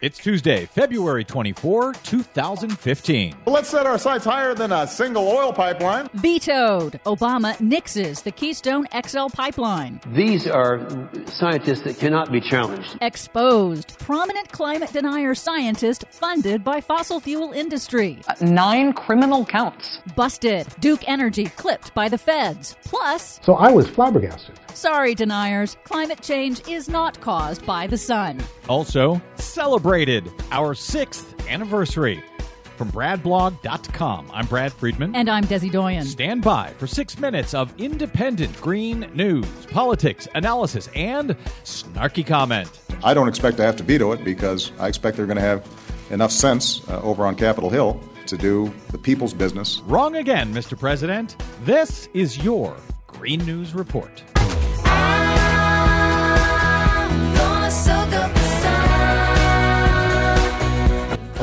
It's Tuesday, February 24, 2015. Let's set our sights higher than a single oil pipeline. Vetoed. Obama nixes the Keystone XL pipeline. These are scientists that cannot be challenged. Exposed. Prominent climate denier scientist funded by fossil fuel industry. Nine criminal counts. Busted. Duke Energy clipped by the feds. Plus, So I was flabbergasted. Sorry deniers, climate change is not caused by the sun. Also, celebrated our sixth anniversary. From BradBlog.com, I'm Brad Friedman. And I'm Desi Doyen. Stand by for six minutes of independent green news, politics, analysis, and snarky comment. I don't expect to have to veto it because I expect they're going to have enough sense uh, over on Capitol Hill to do the people's business. Wrong again, Mr. President. This is your Green News Report.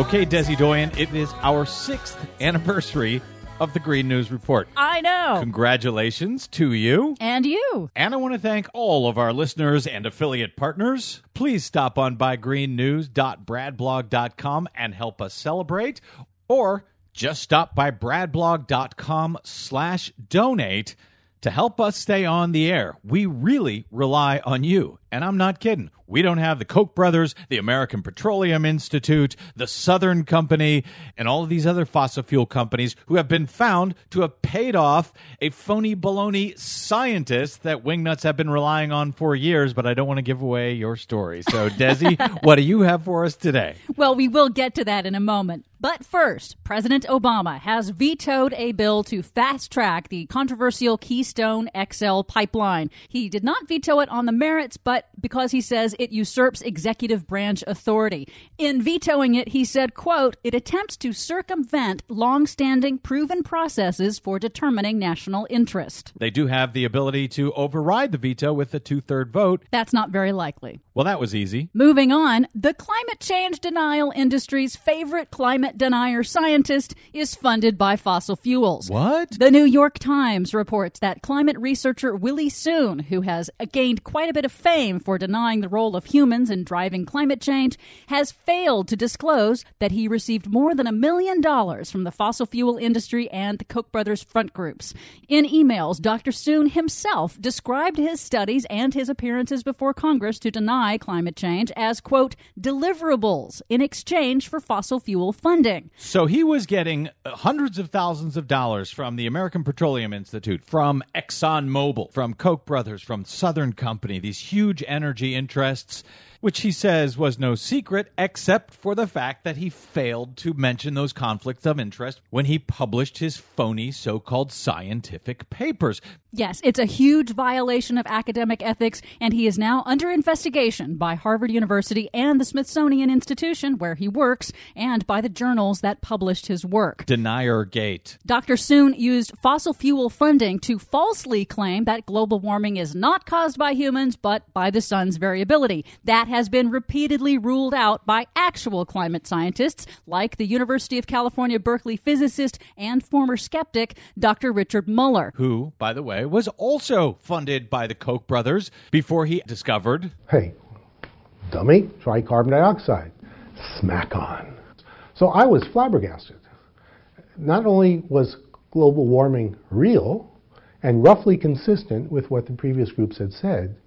Okay, Desi Doyen, it is our sixth anniversary of the Green News Report. I know. Congratulations to you. And you. And I want to thank all of our listeners and affiliate partners. Please stop on by greennews.bradblog.com and help us celebrate, or just stop by bradblog.com slash donate to help us stay on the air. We really rely on you. And I'm not kidding. We don't have the Koch brothers, the American Petroleum Institute, the Southern Company, and all of these other fossil fuel companies who have been found to have paid off a phony baloney scientist that Wingnuts have been relying on for years, but I don't want to give away your story. So, Desi, what do you have for us today? Well, we will get to that in a moment. But first, President Obama has vetoed a bill to fast track the controversial Keystone XL pipeline. He did not veto it on the merits, but because he says it usurps executive branch authority. In vetoing it, he said, quote, it attempts to circumvent long-standing proven processes for determining national interest. They do have the ability to override the veto with a two third vote. That's not very likely. Well, that was easy. Moving on, the climate change denial industry's favorite climate denier scientist is funded by fossil fuels. What? The New York Times reports that climate researcher Willie Soon, who has gained quite a bit of fame for denying the role of humans in driving climate change, has failed to disclose that he received more than a million dollars from the fossil fuel industry and the Koch brothers front groups. In emails, Dr. Soon himself described his studies and his appearances before Congress to deny climate change as, quote, deliverables in exchange for fossil fuel funding. So he was getting hundreds of thousands of dollars from the American Petroleum Institute, from ExxonMobil, from Koch brothers, from Southern Company, these huge energy interests, which he says was no secret except for the fact that he failed to mention those conflicts of interest when he published his phony so called scientific papers. Yes, it's a huge violation of academic ethics, and he is now under investigation by Harvard University and the Smithsonian Institution, where he works, and by the journals that published his work. Denier Gate. Dr. Soon used fossil fuel funding to falsely claim that global warming is not caused by humans, but by the sun's variability. That has been repeatedly ruled out by actual climate scientists, like the University of California Berkeley physicist and former skeptic Dr. Richard Muller. Who, by the way, was also funded by the Koch brothers before he discovered Hey, dummy, try carbon dioxide. Smack on. So I was flabbergasted. Not only was global warming real and roughly consistent with what the previous groups had said,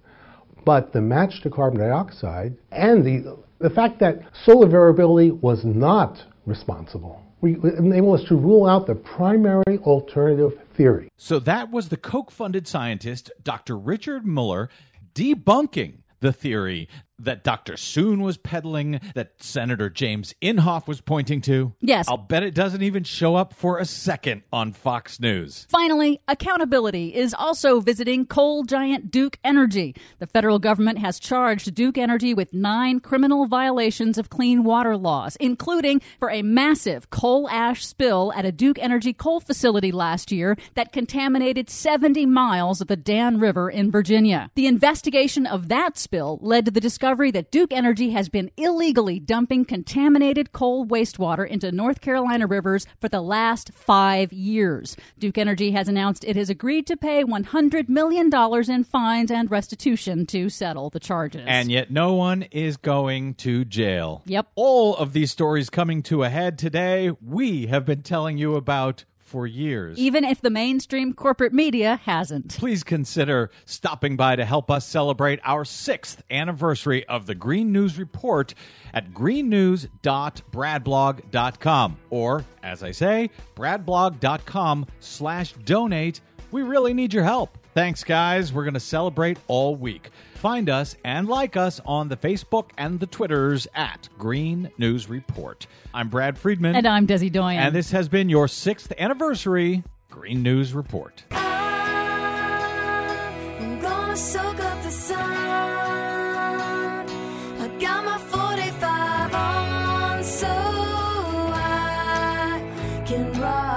but the match to carbon dioxide and the, the fact that solar variability was not responsible enable us to rule out the primary alternative theory. So that was the Koch funded scientist, Dr. Richard Muller, debunking the theory that Dr. Soon was peddling, that Senator James Inhofe was pointing to. Yes. I'll bet it doesn't even show up for a second on Fox News. Finally, accountability is also visiting coal giant Duke Energy. The federal government has charged Duke Energy with nine criminal violations of clean water laws, including for a massive coal ash spill at a Duke Energy coal facility last year that contaminated 70 miles of the Dan River in Virginia. The investigation of that spill led to the discovery discovery that Duke Energy has been illegally dumping contaminated coal wastewater into North Carolina rivers for the last five years. Duke Energy has announced it has agreed to pay $100 million in fines and restitution to settle the charges. And yet, no one is going to jail. Yep. All of these stories coming to a head today, we have been telling you about for years. even if the mainstream corporate media hasn't. Please consider stopping by to help us celebrate our sixth anniversary of the Green News Report at greennews.bradblog.com or, as I say, bradblog.com slash donate. We really need your help. Thanks, guys. We're going to celebrate all week. Find us and like us on the Facebook and the Twitters at Green News Report. I'm Brad Friedman. And I'm Desi Doyen. And this has been your sixth anniversary Green News Report. so I can ride.